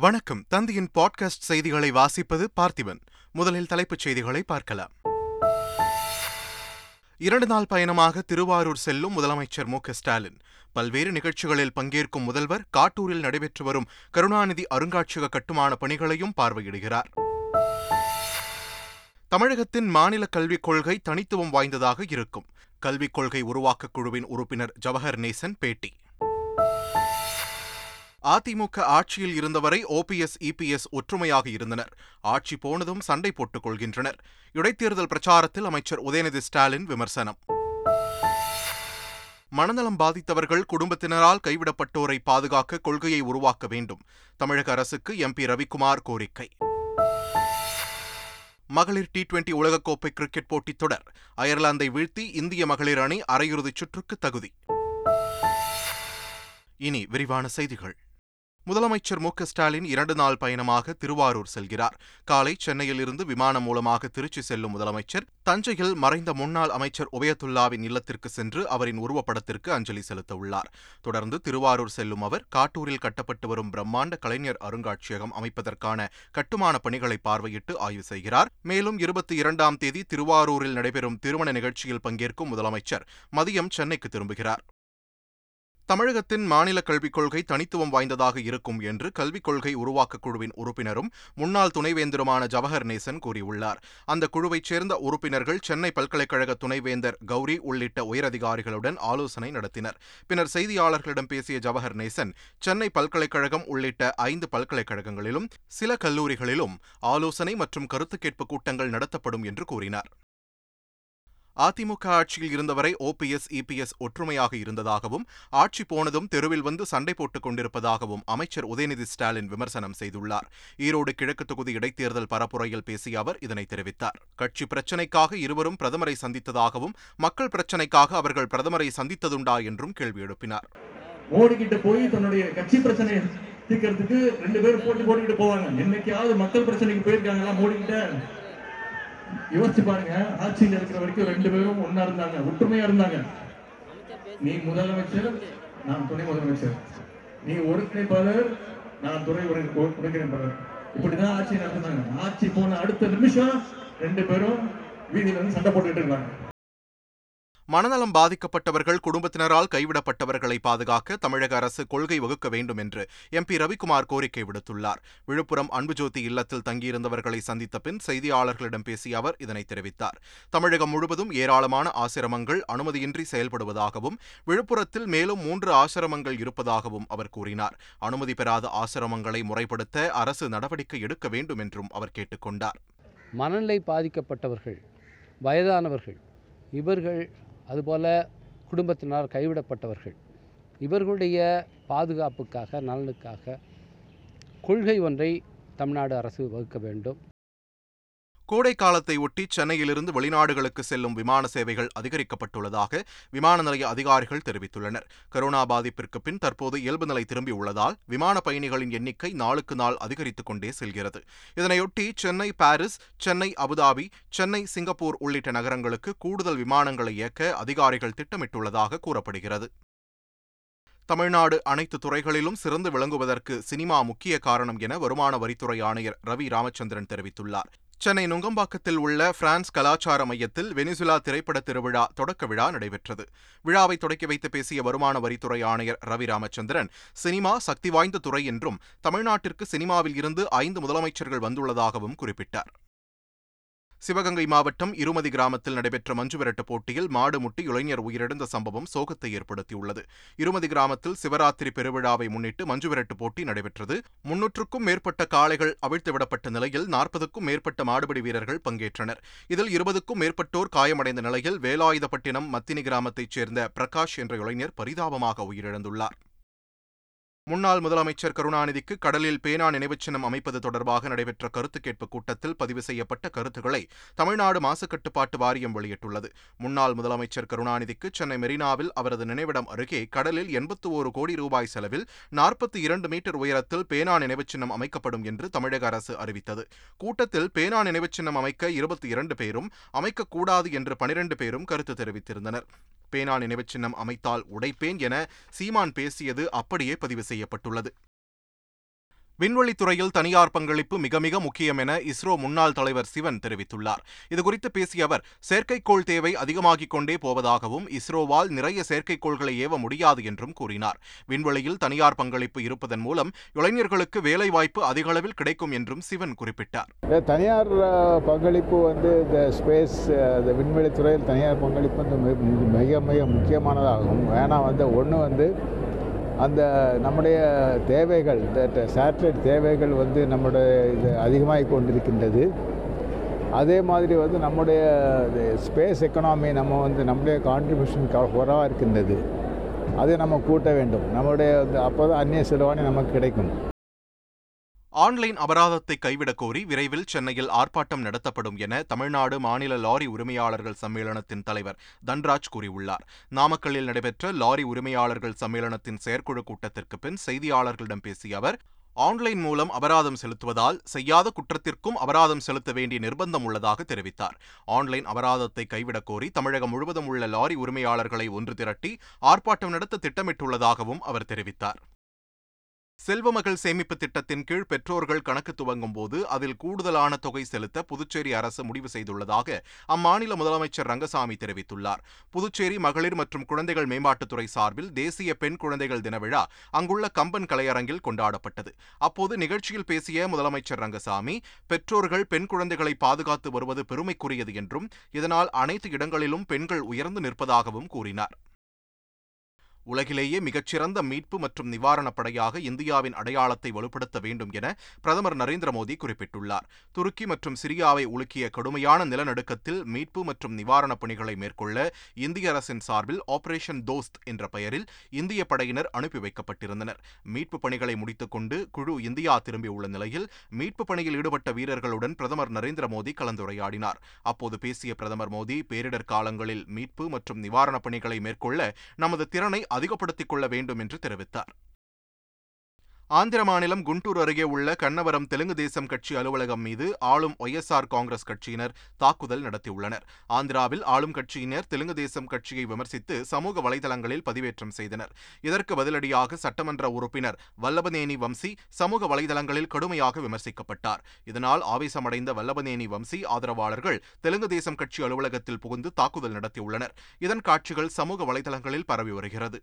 வணக்கம். தந்தையின் பாட்காஸ்ட் செய்திகளை வாசிப்பது பார்த்திபன். முதலில் தலைப்புச் செய்திகளை பார்க்கலாம். இரண்டு நாள் பயணமாக திருவாரூர் செல்லும் முதலமைச்சர் மு ஸ்டாலின். பல்வேறு நிகழ்ச்சிகளில் பங்கேற்கும் முதல்வர் காட்டூரில் நடைபெற்று வரும் கருணாநிதி அருங்காட்சியக கட்டுமான பணிகளையும் பார்வையிடுகிறார். தமிழகத்தின் மாநில கல்விக் கொள்கை தனித்துவம் வாய்ந்ததாக இருக்கும். கல்விக் கொள்கை உருவாக்க குழுவின் உறுப்பினர் ஜவஹர் நேசன் பேட்டி. அதிமுக ஆட்சியில் இருந்தவரை ஓபிஎஸ் இபிஎஸ் ஒற்றுமையாக இருந்தனர். ஆட்சி போனதும் சண்டை போட்டுக் கொள்கின்றனர். இடைத்தேர்தல் பிரச்சாரத்தில் அமைச்சர் உதயநிதி ஸ்டாலின் விமர்சனம். மனநலம் பாதித்தவர்கள் குடும்பத்தினரால் கைவிடப்பட்டோரை பாதுகாக்க கொள்கையை உருவாக்க வேண்டும். தமிழக அரசுக்கு எம்பி ரவிக்குமார் கோரிக்கை. மகளிர் டி டுவெண்டி உலகக்கோப்பை கிரிக்கெட் போட்டித் தொடர். அயர்லாந்தை வீழ்த்தி இந்திய மகளிர் அணி அரையிறுதிச் சுற்றுக்கு தகுதி. இனி விரிவான செய்திகள். முதலமைச்சர் மு ஸ்டாலின் இரண்டு நாள் பயணமாக திருவாரூர் செல்கிறார். காலை சென்னையில் இருந்து விமானம் மூலமாக திருச்சி செல்லும் முதலமைச்சர் தஞ்சையில் மறைந்த முன்னாள் அமைச்சர் உபயதுல்லாவின் இல்லத்திற்கு சென்று அவரின் உருவப்படத்திற்கு அஞ்சலி செலுத்த உள்ளார் தொடர்ந்து திருவாரூர் செல்லும் அவர் காட்டூரில் கட்டப்பட்டு வரும் பிரம்மாண்ட கலைஞர் அருங்காட்சியகம் அமைப்பதற்கான கட்டுமான பணிகளை பார்வையிட்டு ஆய்வு செய்கிறார். மேலும் இருபத்தி இரண்டாம் தேதி திருவாரூரில் நடைபெறும் திருமண நிகழ்ச்சியில் பங்கேற்கும் முதலமைச்சர் மதியம் சென்னைக்கு திரும்புகிறார். தமிழகத்தின் மாநில கல்விக் கொள்கை தனித்துவம் வாய்ந்ததாக இருக்கும் என்று கல்விக் கொள்கை உருவாக்கக் குழுவின் உறுப்பினரும் முன்னாள் துணைவேந்தருமான ஜவஹர் நேசன் கூறியுள்ளார். அந்த குழுவைச் சேர்ந்த உறுப்பினர்கள் சென்னை பல்கலைக்கழக துணைவேந்தர் கௌரி உள்ளிட்ட உயரதிகாரிகளுடன் ஆலோசனை நடத்தினர். பின்னர் செய்தியாளர்களிடம் பேசிய ஜவஹர் நேசன் சென்னை பல்கலைக்கழகம் உள்ளிட்ட ஐந்து பல்கலைக்கழகங்களிலும் சில கல்லூரிகளிலும் ஆலோசனை மற்றும் கருத்து கேட்பு கூட்டங்கள் நடத்தப்படும் என்று கூறினார். அதிமுக ஆட்சியில் இருந்தவரை ஓபிஎஸ் இபிஎஸ் ஒற்றுமையாக இருந்ததாகவும் ஆட்சி போனதும் தெருவில் வந்து சண்டை போட்டுக் கொண்டிருப்பதாகவும் அமைச்சர் உதயநிதி ஸ்டாலின் விமர்சனம் செய்துள்ளார். ஈரோடு கிழக்கு தொகுதி இடைத்தேர்தல் பரப்புரையில் பேசிய அவர் இதனை தெரிவித்தார். கட்சி பிரச்சினைக்காக இருவரும் பிரதமரை சந்தித்ததாகவும் மக்கள் பிரச்சினைக்காக அவர்கள் பிரதமரை சந்தித்ததுண்டா என்றும் கேள்வி எழுப்பினார். மோடி போய் தன்னுடைய கட்சி பிரச்சனையை தீர்க்கறதுக்கு ரெண்டு பேரும் போட்டி போட்டுக்கிட்டு போவாங்க. என்னைக்காவது மக்கள் பிரச்சனைக்கு போயிருக்காங்களா? மோடி கிட்ட யோசிச்சு பாருங்க ஆட்சியில் இருக்கிற வரைக்கும் ரெண்டு பேரும் ஒன்னா இருந்தாங்க ஒற்றுமையா இருந்தாங்க. நீ முதலமைச்சர் நான் துணை முதலமைச்சர். நீ ஒருங்கிணைப்பாளர் நான் துணை ஒருங்கிணைப்பாளர். இப்படிதான் ஆட்சி நடத்தினாங்க. ஆட்சி போன அடுத்த நிமிஷம் ரெண்டு பேரும் வீதியில இருந்து சண்டை போட்டுக்கிட்டு இருக்காங்க மனநலம் பாதிக்கப்பட்டவர்கள் குடும்பத்தினரால் கைவிடப்பட்டவர்களை பாதுகாக்க தமிழக அரசு கொள்கை வகுக்க வேண்டும் என்று எம்பி ரவிக்குமார் கோரிக்கை விடுத்துள்ளார். விழுப்புரம் அன்புஜோதி இல்லத்தில் தங்கியிருந்தவர்களை சந்தித்த பின் செய்தியாளர்களிடம் பேசிய அவர் இதனை தெரிவித்தார். தமிழகம் முழுவதும் ஏராளமான ஆசிரமங்கள் அனுமதியின்றி செயல்படுவதாகவும் விழுப்புரத்தில் மேலும் மூன்று ஆசிரமங்கள் இருப்பதாகவும் அவர் கூறினார். அனுமதி பெறாத ஆசிரமங்களை முறைப்படுத்த அரசு நடவடிக்கை எடுக்க வேண்டும் என்றும் அவர் கேட்டுக்கொண்டார். மனநிலை பாதிக்கப்பட்டவர்கள் வயதானவர்கள் இவர்கள் அதுபோல் குடும்பத்தினால் கைவிடப்பட்டவர்கள். இவர்களுடைய பாதுகாப்புக்காக நலனுக்காக கொள்கை ஒன்றை தமிழ்நாடு அரசு வகுக்க வேண்டும். கோடை காலத்தை ஒட்டி சென்னையிலிருந்து வெளிநாடுகளுக்கு செல்லும் விமான சேவைகள் அதிகரிக்கப்பட்டுள்ளதாக விமான நிலைய அதிகாரிகள் தெரிவித்துள்ளனர். கரோனா பாதிப்பிற்கு பின் தற்போது இயல்பு நிலை திரும்பியுள்ளதால் விமான பயணிகளின் எண்ணிக்கை நாளுக்கு நாள் அதிகரித்துக் கொண்டே செல்கிறது. இதனையொட்டி Chennai Paris Chennai Abu Dhabi Chennai Singapore உள்ளிட்ட நகரங்களுக்கு கூடுதல் விமானங்களை இயக்க அதிகாரிகள் திட்டமிட்டுள்ளதாக கூறப்படுகிறது. தமிழ்நாடு அனைத்து துறைகளிலும் சிறந்து விளங்குவதற்கு சினிமா முக்கிய காரணம் என வருமான வரித்துறை ஆணையர் ரவி ராமச்சந்திரன் தெரிவித்துள்ளார். சென்னை நுங்கம்பாக்கத்தில் உள்ள பிரான்ஸ் கலாச்சார மையத்தில் வெனிசுலா திரைப்பட திருவிழா தொடக்க விழா நடைபெற்றது. விழாவை தொடக்கி வைத்து பேசிய வருமான வரித்துறை ஆணையர் ரவி ராமச்சந்திரன் சினிமா சக்தி வாய்ந்த துறை என்றும் தமிழ்நாட்டிற்கு சினிமாவில் இருந்து ஐந்து முதலமைச்சர்கள் வந்துள்ளதாகவும் குறிப்பிட்டார். சிவகங்கை மாவட்டம் இருமதி கிராமத்தில் நடைபெற்ற மஞ்சுவிரட்டு போட்டியில் மாடு முட்டி இளைஞர் உயிரிழந்த சம்பவம் சோகத்தை ஏற்படுத்தியுள்ளது. இருமதி கிராமத்தில் சிவராத்திரி பெருவிழாவை முன்னிட்டு மஞ்சுவிரட்டு போட்டி நடைபெற்றது. முன்னூற்றுக்கும் மேற்பட்ட காளைகள் அவிழ்த்துவிடப்பட்ட நிலையில் நாற்பதுக்கும் மேற்பட்ட மாடுபிடி வீரர்கள் பங்கேற்றனர். இதில் இருபதுக்கும் மேற்பட்டோர் காயமடைந்த நிலையில் வேலாயுதப்பட்டினம் மத்தினி கிராமத்தைச் சேர்ந்த பிரகாஷ் என்ற இளைஞர் பரிதாபமாக உயிரிழந்துள்ளார். முன்னாள் முதலமைச்சர் கருணாநிதிக்கு கடலில் பேனா நினைவுச் சின்னம் அமைப்பது தொடர்பாக நடைபெற்ற கருத்து கேட்பு கூட்டத்தில் பதிவு செய்யப்பட்ட கருத்துக்களை தமிழ்நாடு மாசுக்கட்டுப்பாட்டு வாரியம் வெளியிட்டுள்ளது. முன்னாள் முதலமைச்சர் கருணாநிதிக்கு சென்னை மெரினாவில் அவரது நினைவிடம் அருகே கடலில் எண்பத்து ஒரு கோடி ரூபாய் செலவில் நாற்பத்தி இரண்டு மீட்டர் உயரத்தில் பேனா நினைவுச் சின்னம் அமைக்கப்படும் என்று தமிழக அரசு அறிவித்தது. கூட்டத்தில் பேனா நினைவுச் சின்னம் அமைக்க இருபத்தி இரண்டு பேரும் அமைக்கக்கூடாது என்று பனிரெண்டு பேரும் கருத்து தெரிவித்திருந்தனர். பேனா நினைவுச்சின்னம் அமைத்தால் உடைப்பேன் என சீமான் பேசியது அப்படியே பதிவு செய்யப்பட்டுள்ளது. விண்வெளித்துறையில் தனியார் பங்களிப்பு மிக மிக முக்கியம் என இஸ்ரோ முன்னாள் தலைவர் சிவன் தெரிவித்துள்ளார். இதுகுறித்து பேசிய அவர் செயற்கைக்கோள் தேவை அதிகமாகிக் கொண்டே போவதாகவும் இஸ்ரோவால் நிறைய செயற்கைக்கோள்களை ஏவ முடியாது என்றும் கூறினார். விண்வெளியில் தனியார் பங்களிப்பு இருப்பதன் மூலம் இளைஞர்களுக்கு வேலைவாய்ப்பு அதிக அளவில் கிடைக்கும் என்றும் சிவன் குறிப்பிட்டார். தனியார் பங்களிப்பு வந்து இந்த ஸ்பேஸ் அஹ், இந்த விண்வெளி துறையில் தனியார் பங்களிப்பு வந்து மிக மிக முக்கியமானதாகும் ஏன்னா வந்து ஒன்று வந்து அந்த நம்முடைய தேவைகள் இந்த சேட்டலைட் தேவைகள் வந்து நம்முடைய இது அதிகமாகி கொண்டிருக்கின்றது. அதே மாதிரி வந்து நம்முடைய ஸ்பேஸ் எக்கனாமி நம்ம வந்து நம்முடைய கான்ட்ரிபியூஷன் குறவாக இருக்கின்றது. அதை நம்ம கூட்ட வேண்டும். நம்முடைய அப்போ தான் அந்நிய செலவாணி நமக்கு கிடைக்கும். ஆன்லைன் அபராதத்தை கைவிடக் கோரி விரைவில் சென்னையில் ஆர்ப்பாட்டம் நடத்தப்படும் என தமிழ்நாடு மாநில லாரி உரிமையாளர்கள் சம்மேளனத்தின் தலைவர் தன்ராஜ் கூறியுள்ளார். நாமக்கல்லில் நடைபெற்ற லாரி உரிமையாளர்கள் சம்மேளனத்தின் செயற்குழு கூட்டத்திற்கு பின் செய்தியாளர்களிடம் பேசிய அவர் ஆன்லைன் மூலம் அபராதம் செலுத்துவதால் செய்யாத குற்றத்திற்கும் அபராதம் செலுத்த வேண்டிய நிர்பந்தம் உள்ளதாக தெரிவித்தார். ஆன்லைன் அபராதத்தை கைவிடக் கோரி தமிழகம் முழுவதும் உள்ள லாரி உரிமையாளர்களை ஒன்று திரட்டி ஆர்ப்பாட்டம் நடத்த திட்டமிட்டுள்ளதாகவும் அவர் தெரிவித்தார். செல்வமகள் சேமிப்பு திட்டத்தின் கீழ் பெற்றோர்கள் கணக்கு துவங்கும் போது அதில் கூடுதலான தொகை செலுத்த புதுச்சேரி அரசு முடிவு செய்துள்ளதாக அம்மாநில முதலமைச்சர் ரங்கசாமி தெரிவித்துள்ளார். புதுச்சேரி மகளிர் மற்றும் குழந்தைகள் மேம்பாட்டுத்துறை சார்பில் தேசிய பெண் குழந்தைகள் தின விழா அங்குள்ள கம்பன் கலையரங்கில் கொண்டாடப்பட்டது. அப்போது நிகழ்ச்சியில் பேசிய முதலமைச்சர் ரங்கசாமி பெற்றோர்கள் பெண் குழந்தைகளை பாதுகாத்து வருவது பெருமைக்குரியது என்றும் இதனால் அனைத்து இடங்களிலும் பெண்கள் உயர்ந்து நிற்பதாகவும் கூறினார். உலகிலேயே மிகச்சிறந்த மீட்பு மற்றும் நிவாரணப் படையாக இந்தியாவின் அடையாளத்தை வலுப்படுத்த வேண்டும் என பிரதமர் நரேந்திர மோடி குறிப்பிட்டுள்ளார். துருக்கி மற்றும் சிரியாவை உலுக்கிய கடுமையான நிலநடுக்கத்தில் மீட்பு மற்றும் நிவாரணப் பணிகளை மேற்கொள்ள இந்திய அரசின் சார்பில் ஆபரேஷன் தோஸ்த் என்ற பெயரில் இந்திய படையினர் அனுப்பி வைக்கப்பட்டிருந்தனர். மீட்பு பணிகளை முடித்துக் கொண்டு குழு இந்தியா திரும்பியுள்ள நிலையில் மீட்பு பணியில் ஈடுபட்ட வீரர்களுடன் பிரதமர் நரேந்திர மோடி கலந்துரையாடினார். அப்போது பேசிய பிரதமர் மோடி பேரிடர் காலங்களில் மீட்பு மற்றும் நிவாரணப் பணிகளை மேற்கொள்ள நமது திறனை அதிகப்படுத்திக் கொள்ள வேண்டும் என்று தெரிவித்தார். ஆந்திர மாநிலம் குண்டூர் அருகே உள்ள கண்ணவரம் தெலுங்கு தேசம் கட்சி அலுவலகம் மீது ஆளும் ஒய்எஸ்ஆர் காங்கிரஸ் கட்சியினர் தாக்குதல் நடத்தியுள்ளனர். ஆந்திராவில் ஆளும் கட்சியினர் தெலுங்கு தேசம் கட்சியை விமர்சித்து சமூக வலைதளங்களில் பதிவேற்றம் செய்தனர். இதற்கு பதிலடியாக சட்டமன்ற உறுப்பினர் வல்லபநேனி வம்சி சமூக வலைதளங்களில் கடுமையாக விமர்சிக்கப்பட்டார். இதனால் ஆவேசமடைந்த வல்லபநேனி வம்சி ஆதரவாளர்கள் தெலுங்கு தேசம் கட்சி அலுவலகத்தில் புகுந்து தாக்குதல் நடத்தியுள்ளனர். இதன் காட்சிகள் சமூக வலைதளங்களில் பரவி வருகிறது.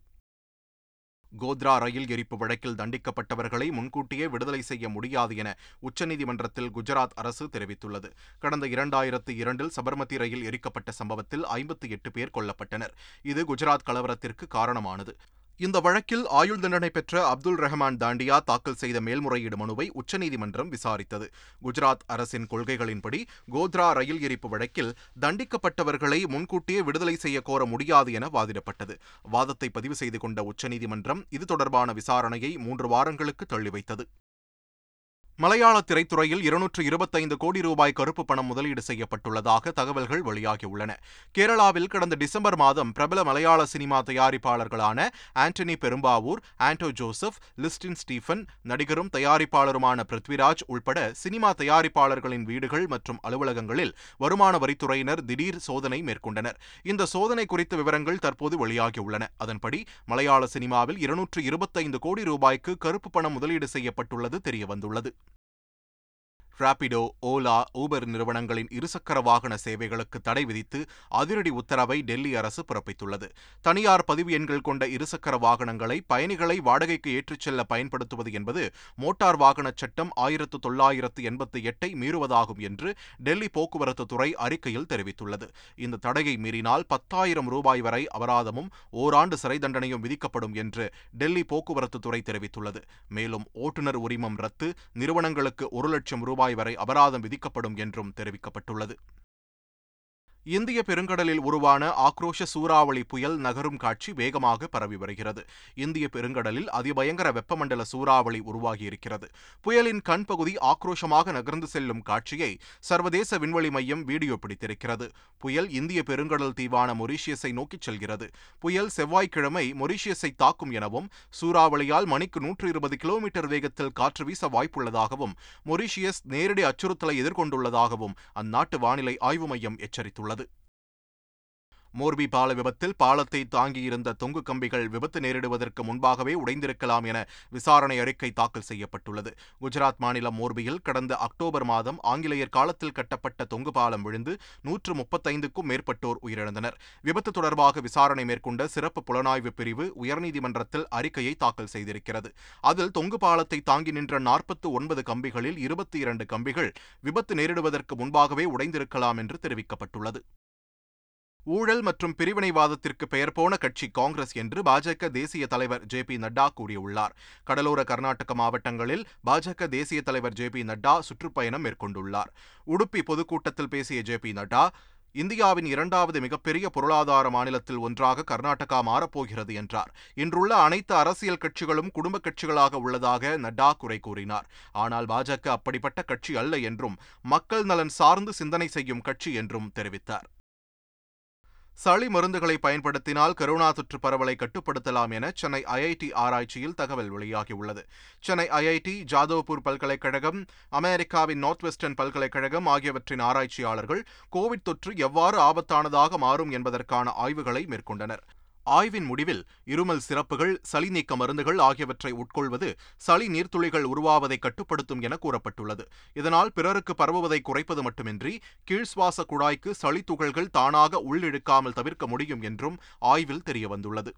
கோத்ரா ரயில் எரிப்பு வழக்கில் தண்டிக்கப்பட்டவர்களை முன்கூட்டியே விடுதலை செய்ய முடியாது என உச்சநீதிமன்றத்தில் குஜராத் அரசு தெரிவித்துள்ளது. கடந்த இரண்டாயிரத்து இரண்டில் சபர்மதி ரயில் எரிக்கப்பட்ட சம்பவத்தில் ஐம்பத்தி எட்டு பேர் கொல்லப்பட்டனர். இது குஜராத் கலவரத்திற்கு காரணமானது. இந்த வழக்கில் ஆயுள் தண்டனை பெற்ற அப்துல் ரஹ்மான் தாண்டியா தாக்கல் செய்த மேல்முறையீடு மனுவை உச்சநீதிமன்றம் விசாரித்தது. குஜராத் அரசின் கொள்கைகளின்படி கோத்ரா ரயில் எரிப்பு வழக்கில் தண்டிக்கப்பட்டவர்களை முன்கூட்டியே விடுதலை செய்ய கோர முடியாது என வாதிடப்பட்டது. வாதத்தை பதிவு செய்து கொண்ட உச்சநீதிமன்றம் இது தொடர்பான விசாரணையை மூன்று வாரங்களுக்கு தள்ளி வைத்தது மலையாள திரைத்துறையில் இருநூற்று இருபத்தைந்து கோடி ரூபாய் கருப்பு பணம் முதலீடு செய்யப்பட்டுள்ளதாக தகவல்கள் வெளியாகியுள்ளன. கேரளாவில் கடந்த டிசம்பர் மாதம் பிரபல மலையாள சினிமா தயாரிப்பாளர்களான ஆண்டனி பெரும்பாவூர் ஆண்டோ ஜோசப் லிஸ்டின் ஸ்டீஃபன் நடிகரும் தயாரிப்பாளருமான பிருத்விராஜ் உள்பட சினிமா தயாரிப்பாளர்களின் வீடுகள் மற்றும் அலுவலகங்களில் வருமான வரித்துறையினர் திடீர் சோதனை மேற்கொண்டனர். இந்த சோதனை குறித்த விவரங்கள் தற்போது வெளியாகியுள்ளன. அதன்படி மலையாள சினிமாவில் இருநூற்று இருபத்தைந்து கோடி ரூபாய்க்கு கருப்பு பணம் முதலீடு செய்யப்பட்டுள்ளது தெரியவந்துள்ளது. ராபிடோ ஓலா ஊபர் நிறுவனங்களின் இருசக்கர வாகன சேவைகளுக்கு தடை விதித்து அதிரடி உத்தரவை டெல்லி அரசு பிறப்பித்துள்ளது. தனியார் பதிவு எண்கள் கொண்ட இருசக்கர வாகனங்களை பயணிகளை வாடகைக்கு ஏற்றுச் செல்ல பயன்படுத்துவது என்பது மோட்டார் வாகன சட்டம் ஆயிரத்து தொள்ளாயிரத்து எண்பத்தி எட்டை மீறுவதாகும் என்று டெல்லி போக்குவரத்து துறை அறிக்கையில் தெரிவித்துள்ளது. இந்த தடையை மீறினால் பத்தாயிரம் ரூபாய் வரை அபராதமும் ஓராண்டு சிறை தண்டனையும் விதிக்கப்படும் என்று டெல்லி போக்குவரத்து துறை தெரிவித்துள்ளது. மேலும் ஓட்டுநர் உரிமம் ரத்து நிறுவனங்களுக்கு ஒரு லட்சம் ரூபாய் ரூபாய் வரை அபராதம் விதிக்கப்படும் என்றும் தெரிவிக்கப்பட்டுள்ளது. இந்திய பெருங்கடலில் உருவான ஆக்ரோஷ சூறாவளி புயல் நகரும் காட்சி வேகமாக பரவி வருகிறது. இந்திய பெருங்கடலில் அதிபயங்கர வெப்பமண்டல சூறாவளி உருவாகியிருக்கிறது. புயலின் கண் பகுதி ஆக்ரோஷமாக நகர்ந்து செல்லும் காட்சியை சர்வதேச விண்வெளி மையம் வீடியோ பிடித்திருக்கிறது. புயல் இந்திய பெருங்கடல் தீவான மொரீஷியஸை நோக்கிச் செல்கிறது. புயல் செவ்வாய்க்கிழமை மொரீஷியஸை தாக்கும் எனவும் சூறாவளியால் மணிக்கு நூற்று இருபது கிலோமீட்டர் வேகத்தில் காற்று வீச வாய்ப்புள்ளதாகவும் மொரீஷியஸ் நேரடி அச்சுறுத்தலை எதிர்கொண்டுள்ளதாகவும் அந்நாட்டு வானிலை ஆய்வு மையம் எச்சரித்துள்ளது. ഉള്ളത് மோர்பி பால விபத்தில் பாலத்தை தாங்கியிருந்த தொங்கு கம்பிகள் விபத்து நேரிடுவதற்கு முன்பாகவே உடைந்திருக்கலாம் என விசாரணை அறிக்கை தாக்கல் செய்யப்பட்டுள்ளது. குஜராத் மாநிலம் மோர்பியில் கடந்த அக்டோபர் மாதம் ஆங்கிலேயர் காலத்தில் கட்டப்பட்ட தொங்கு பாலம் விழுந்து நூற்று முப்பத்தைந்துக்கும் மேற்பட்டோர் உயிரிழந்தனர். விபத்து தொடர்பாக விசாரணை மேற்கொண்ட சிறப்பு புலனாய்வு பிரிவு உயர்நீதிமன்றத்தில் அறிக்கையை தாக்கல் செய்திருக்கிறது. அதில் தொங்கு பாலத்தை தாங்கி நின்ற நாற்பத்து ஒன்பது கம்பிகளில் இருபத்தி இரண்டு கம்பிகள் விபத்து நேரிடுவதற்கு முன்பாகவே உடைந்திருக்கலாம் என்று தெரிவிக்கப்பட்டுள்ளது. ஊழல் மற்றும் பிரிவினைவாதத்திற்கு பெயர் போன கட்சி காங்கிரஸ் என்று பாஜக தேசிய தலைவர் ஜே பி நட்டா கூறியுள்ளார். கடலோர கர்நாடக மாவட்டங்களில் பாஜக தேசிய தலைவர் ஜே பி நட்டா சுற்றுப்பயணம் மேற்கொண்டுள்ளார். உடுப்பி பொதுக்கூட்டத்தில் பேசிய ஜே பி நட்டா இந்தியாவின் இரண்டாவது மிகப்பெரிய பொருளாதார மாநிலத்தில் ஒன்றாக கர்நாடகா மாறப்போகிறது என்றார். இன்றுள்ள அனைத்து அரசியல் கட்சிகளும் குடும்ப கட்சிகளாக உள்ளதாக நட்டா குறை கூறினார். ஆனால் பாஜக அப்படிப்பட்ட கட்சி அல்ல என்றும் மக்கள் நலன் சார்ந்து சிந்தனை செய்யும் கட்சி என்றும் தெரிவித்தார். சளி மருந்துகளை பயன்படுத்தினால் கரோனா தொற்று பரவலை கட்டுப்படுத்தலாம் என சென்னை ஐஐடி ஆராய்ச்சியில் தகவல் வெளியாகியுள்ளது. சென்னை ஐஐடி ஜாதவ்பூர் பல்கலைக்கழகம் அமெரிக்காவின் நார்த் வெஸ்டர்ன் பல்கலைக்கழகம் ஆகியவற்றின் ஆராய்ச்சியாளர்கள் கோவிட் தொற்று எவ்வாறு ஆபத்தானதாக மாறும் என்பதற்கான ஆய்வுகளை மேற்கொண்டனர். ஆய்வின் முடிவில் இருமல் சிறப்புகள் சளி நீக்க மருந்துகள் ஆகியவற்றை உட்கொள்வது சளி நீர்த்துளிகள் உருவாவதை கட்டுப்படுத்தும் என கூறப்பட்டுள்ளது. இதனால் பிறருக்கு பரவுவதை குறைப்பது மட்டுமின்றி கீழ் சுவாச குழாய்க்கு சளி துகள்கள் தானாக உள்ளிழுக்காமல் தவிர்க்க முடியும் என்றும் ஆய்வில் தெரியவந்துள்ளது.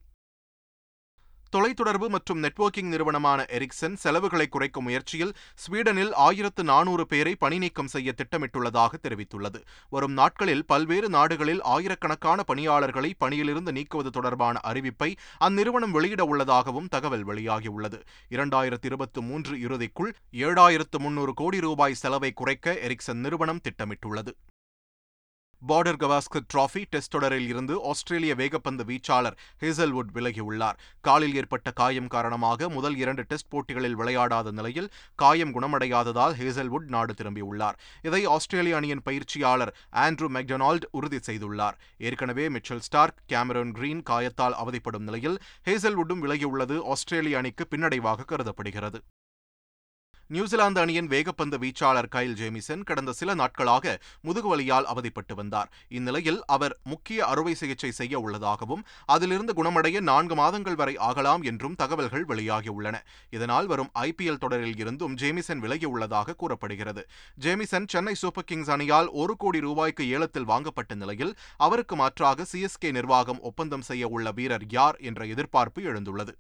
தொலைத்தொடர்பு மற்றும் நெட்வொர்க்கிங் நிறுவனமான எரிக்சன் செலவுகளை குறைக்கும் முயற்சியில் ஸ்வீடனில் ஆயிரத்து நானூறு பேரை பணிநீக்கம் செய்ய திட்டமிட்டுள்ளதாக தெரிவித்துள்ளது. வரும் நாட்களில் பல்வேறு நாடுகளில் ஆயிரக்கணக்கான பணியாளர்களை பணியிலிருந்து நீக்குவது தொடர்பான அறிவிப்பை அந்நிறுவனம் வெளியிட உள்ளதாகவும் தகவல் வெளியாகியுள்ளது. இரண்டாயிரத்து இருபத்தி மூன்று இறுதிக்குள் ஏழாயிரத்து முன்னூறு கோடி ரூபாய் செலவை குறைக்க எரிக்சன் நிறுவனம் திட்டமிட்டுள்ளது. பார்டர் கவாஸ்கர் டிராஃபி டெஸ்ட் தொடரில் இருந்து ஆஸ்திரேலிய வேகப்பந்து வீச்சாளர் ஹேசல்வுட் விலகியுள்ளார். காலில் ஏற்பட்ட காயம் காரணமாக முதல் இரண்டு டெஸ்ட் போட்டிகளில் விளையாடாத நிலையில் காயம் குணமடையாததால் ஹேசல்வுட் நாடு திரும்பியுள்ளார். இதை ஆஸ்திரேலிய அணியின் பயிற்சியாளர் ஆண்ட்ரூ மெக்டொனால்ட் உறுதி செய்துள்ளார். ஏற்கனவே மிச்சல் ஸ்டார்க் கேமரோன் கிரீன் காயத்தால் அவதிப்படும் நிலையில் ஹேசல்வுட்டும் விலகியுள்ளது ஆஸ்திரேலிய அணிக்கு பின்னடைவாக கருதப்படுகிறது. நியூசிலாந்து அணியின் வேகப்பந்து வீச்சாளர் கைல் ஜேமிசன் கடந்த சில நாட்களாக முதுகுவலியால் அவதிப்பட்டு வந்தார். இந்நிலையில் அவர் முக்கிய அறுவை சிகிச்சை செய்ய உள்ளதாகவும் அதிலிருந்து குணமடைய நான்கு மாதங்கள் வரை ஆகலாம் என்றும் தகவல்கள் வெளியாகியுள்ளன. இதனால் வரும் ஐபிஎல் தொடரில் இருந்தும் ஜேமிசன் விலகியுள்ளதாக கூறப்படுகிறது. ஜேமிசன் சென்னை சூப்பர் கிங்ஸ் அணியால் ஒரு கோடி ரூபாய்க்கு ஏலத்தில் வாங்கப்பட்ட நிலையில் அவருக்கு மாற்றாக சிஎஸ்கே நிர்வாகம் ஒப்பந்தம் செய்ய உள்ள வீரர் யார் என்ற எதிர்பார்ப்பு எழுந்துள்ளது.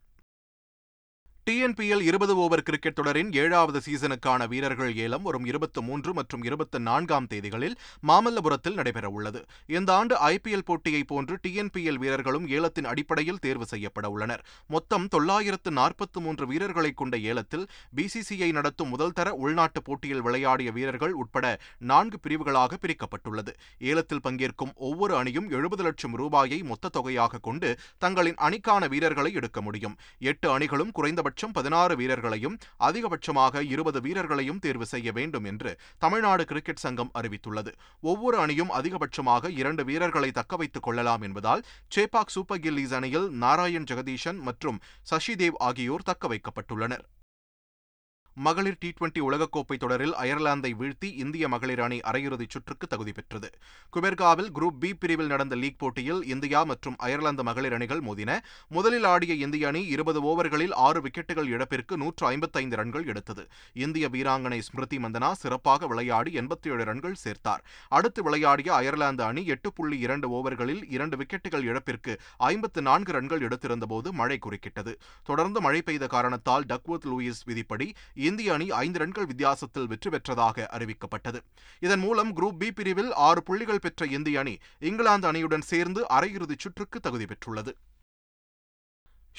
டிஎன்பிஎல் இருபது ஓவர் கிரிக்கெட் தொடரின் ஏழாவது சீசனுக்கான வீரர்கள் ஏலம் வரும் இருபத்தி மூன்று மற்றும் இருபத்தி நான்காம் தேதிகளில் மாமல்லபுரத்தில் நடைபெறவுள்ளது. இந்த ஆண்டு ஐபிஎல் போட்டியை போன்று டிஎன்பிஎல் வீரர்களும் ஏலத்தின் அடிப்படையில் தேர்வு செய்யப்பட உள்ளனர். மொத்தம் தொள்ளாயிரத்து நாற்பத்தி மூன்று வீரர்களை கொண்ட ஏலத்தில் பிசிசிஐ நடத்தும் முதல்தர உள்நாட்டு போட்டியில் விளையாடிய வீரர்கள் உட்பட நான்கு பிரிவுகளாக பிரிக்கப்பட்டுள்ளது. ஏலத்தில் பங்கேற்கும் ஒவ்வொரு அணியும் எழுபது லட்சம் ரூபாயை மொத்த தொகையாக கொண்டு தங்களின் அணிக்கான வீரர்களை எடுக்க முடியும். எட்டு அணிகளும் குறைந்தபட்ச குறைந்தபட்சம் பதினாறு வீரர்களையும் அதிகபட்சமாக இருபது வீரர்களையும் தேர்வு செய்ய வேண்டும் என்று தமிழ்நாடு கிரிக்கெட் சங்கம் அறிவித்துள்ளது. ஒவ்வொரு அணியும் அதிகபட்சமாக இரண்டு வீரர்களை தக்கவைத்துக் கொள்ளலாம் என்பதால் சேப்பாக் சூப்பர் கில்லிஸ் அணியில் நாராயண் ஜெகதீஷன் மற்றும் சசிதேவ் ஆகியோர் தக்க வைக்கப்பட்டுள்ளனர். மகளிர் டி டுவெண்டி உலகக்கோப்பை தொடரில் அயர்லாந்தை வீழ்த்தி இந்திய மகளிர் அணி அரையிறுதிச் சுற்றுக்கு தகுதி பெற்றது. குபெர்காவில் குரூப் பி பிரிவில் நடந்த லீக் போட்டியில் இந்தியா மற்றும் அயர்லாந்து மகளிர் அணிகள் மோதின. முதலில் ஆடிய இந்திய அணி இருபது ஓவர்களில் ஆறு விக்கெட்டுகள் இழப்பிற்கு நூற்று ஐம்பத்தைந்து ரன்கள் எடுத்தது. இந்திய வீராங்கனை ஸ்மிருதி மந்தனா சிறப்பாக விளையாடி எண்பத்தி ஏழு ரன்கள் சேர்த்தார். அடுத்து விளையாடிய அயர்லாந்து அணி எட்டு புள்ளி இரண்டு ஓவர்களில் இரண்டு விக்கெட்டுகள் இழப்பிற்கு ஐம்பத்து நான்கு ரன்கள் எடுத்திருந்தபோது மழை குறுக்கிட்டது. தொடர்ந்து மழை பெய்த காரணத்தால் டக்வர்த் லூயிஸ் விதிப்படி இந்திய அணி ஐந்து ரன்கள் வித்தியாசத்தில் வெற்றி பெற்றதாக அறிவிக்கப்பட்டது. இதன் மூலம் குரூப் பி பிரிவில் ஆறு புள்ளிகள் பெற்ற இந்திய அணி இங்கிலாந்து அணியுடன் சேர்ந்து அரையிறுதிச் சுற்றுக்கு தகுதி பெற்றுள்ளது.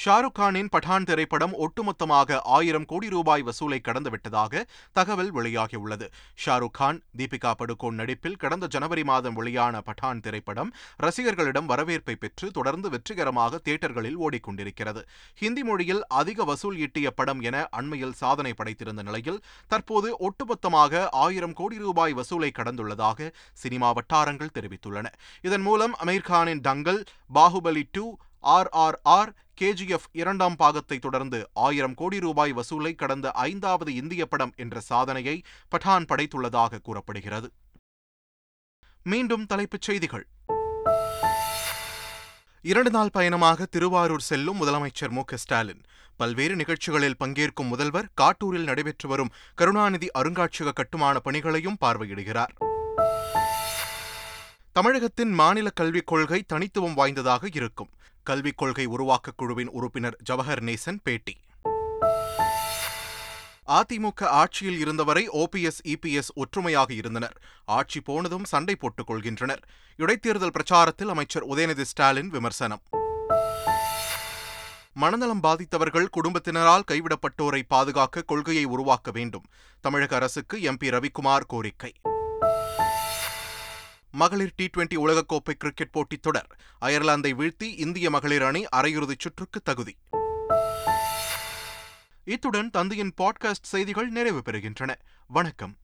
ஷாருக் கானின் பठान திரைப்படம் ஒட்டுமொத்தமாக ஆயிரம் கோடி ரூபாய் வசூலை கடந்துவிட்டதாக தகவல் வெளியாகியுள்ளது. ஷாருக் கான் தீபிகா படுகோன் நடிப்பில் கடந்த ஜனவரி மாதம் வெளியான பட்டான் திரைப்படம் ரசிகர்களிடம் வரவேற்பை பெற்று தொடர்ந்து வெற்றிகரமாக தியேட்டர்களில் ஓடிக்கொண்டிருக்கிறது. ஹிந்தி மொழியில் அதிக வசூல் ஈட்டிய படம் என அண்மையில் சாதனை படைத்திருந்த நிலையில் தற்போது ஒட்டுமொத்தமாக ஆயிரம் கோடி ரூபாய் வசூலை கடந்துள்ளதாக சினிமா வட்டாரங்கள் தெரிவித்துள்ளன. இதன் மூலம் அமீர்கானின் Dangal Baahubali two R R R KGF இரண்டாம் பாகத்தை தொடர்ந்து ஆயிரம் கோடி ரூபாய் வசூலை கடந்த ஐந்தாவது இந்திய படம் என்ற சாதனையை பட்டான் படைத்துள்ளதாக கூறப்படுகிறது. மீண்டும் தலைப்புச் செய்திகள். இரண்டு நாள் பயணமாக திருவாரூர் செல்லும் முதலமைச்சர் மு ஸ்டாலின். பல்வேறு நிகழ்ச்சிகளில் பங்கேற்கும் முதல்வர் காட்டூரில் நடைபெற்று வரும் கருணாநிதி அருங்காட்சியக கட்டுமான பணிகளையும் பார்வையிடுகிறார். தமிழகத்தின் மாநில கல்விக் கொள்கை தனித்துவம் வாய்ந்ததாக இருக்கும். கல்விக் கொள்கை உருவாக்கக் குழுவின் உறுப்பினர் ஜவஹர் நேசன் பேட்டி. அதிமுக ஆட்சியில் இருந்தவரை ஓபிஎஸ் இபிஎஸ் ஒற்றுமையாக இருந்தனர். ஆட்சி போனதும் சண்டை போட்டுக் கொள்கின்றனர். இடைத்தேர்தல் பிரச்சாரத்தில் அமைச்சர் உதயநிதி ஸ்டாலின் விமர்சனம். மனநலம் பாதித்தவர்கள் குடும்பத்தினரால் கைவிடப்பட்டோரை பாதுகாக்க கொள்கையை உருவாக்க வேண்டும். தமிழக அரசுக்கு எம்பி ரவிக்குமார் கோரிக்கை. மகளிர் டி டுவெண்டி உலகக்கோப்பை கிரிக்கெட் போட்டித் தொடர். அயர்லாந்தை வீழ்த்தி இந்திய மகளிர் அணி அரையிறுதிச் சுற்றுக்கு தகுதி. இத்துடன் தந்தையின் பாட்காஸ்ட் செய்திகள் நிறைவு பெறுகின்றன. வணக்கம்.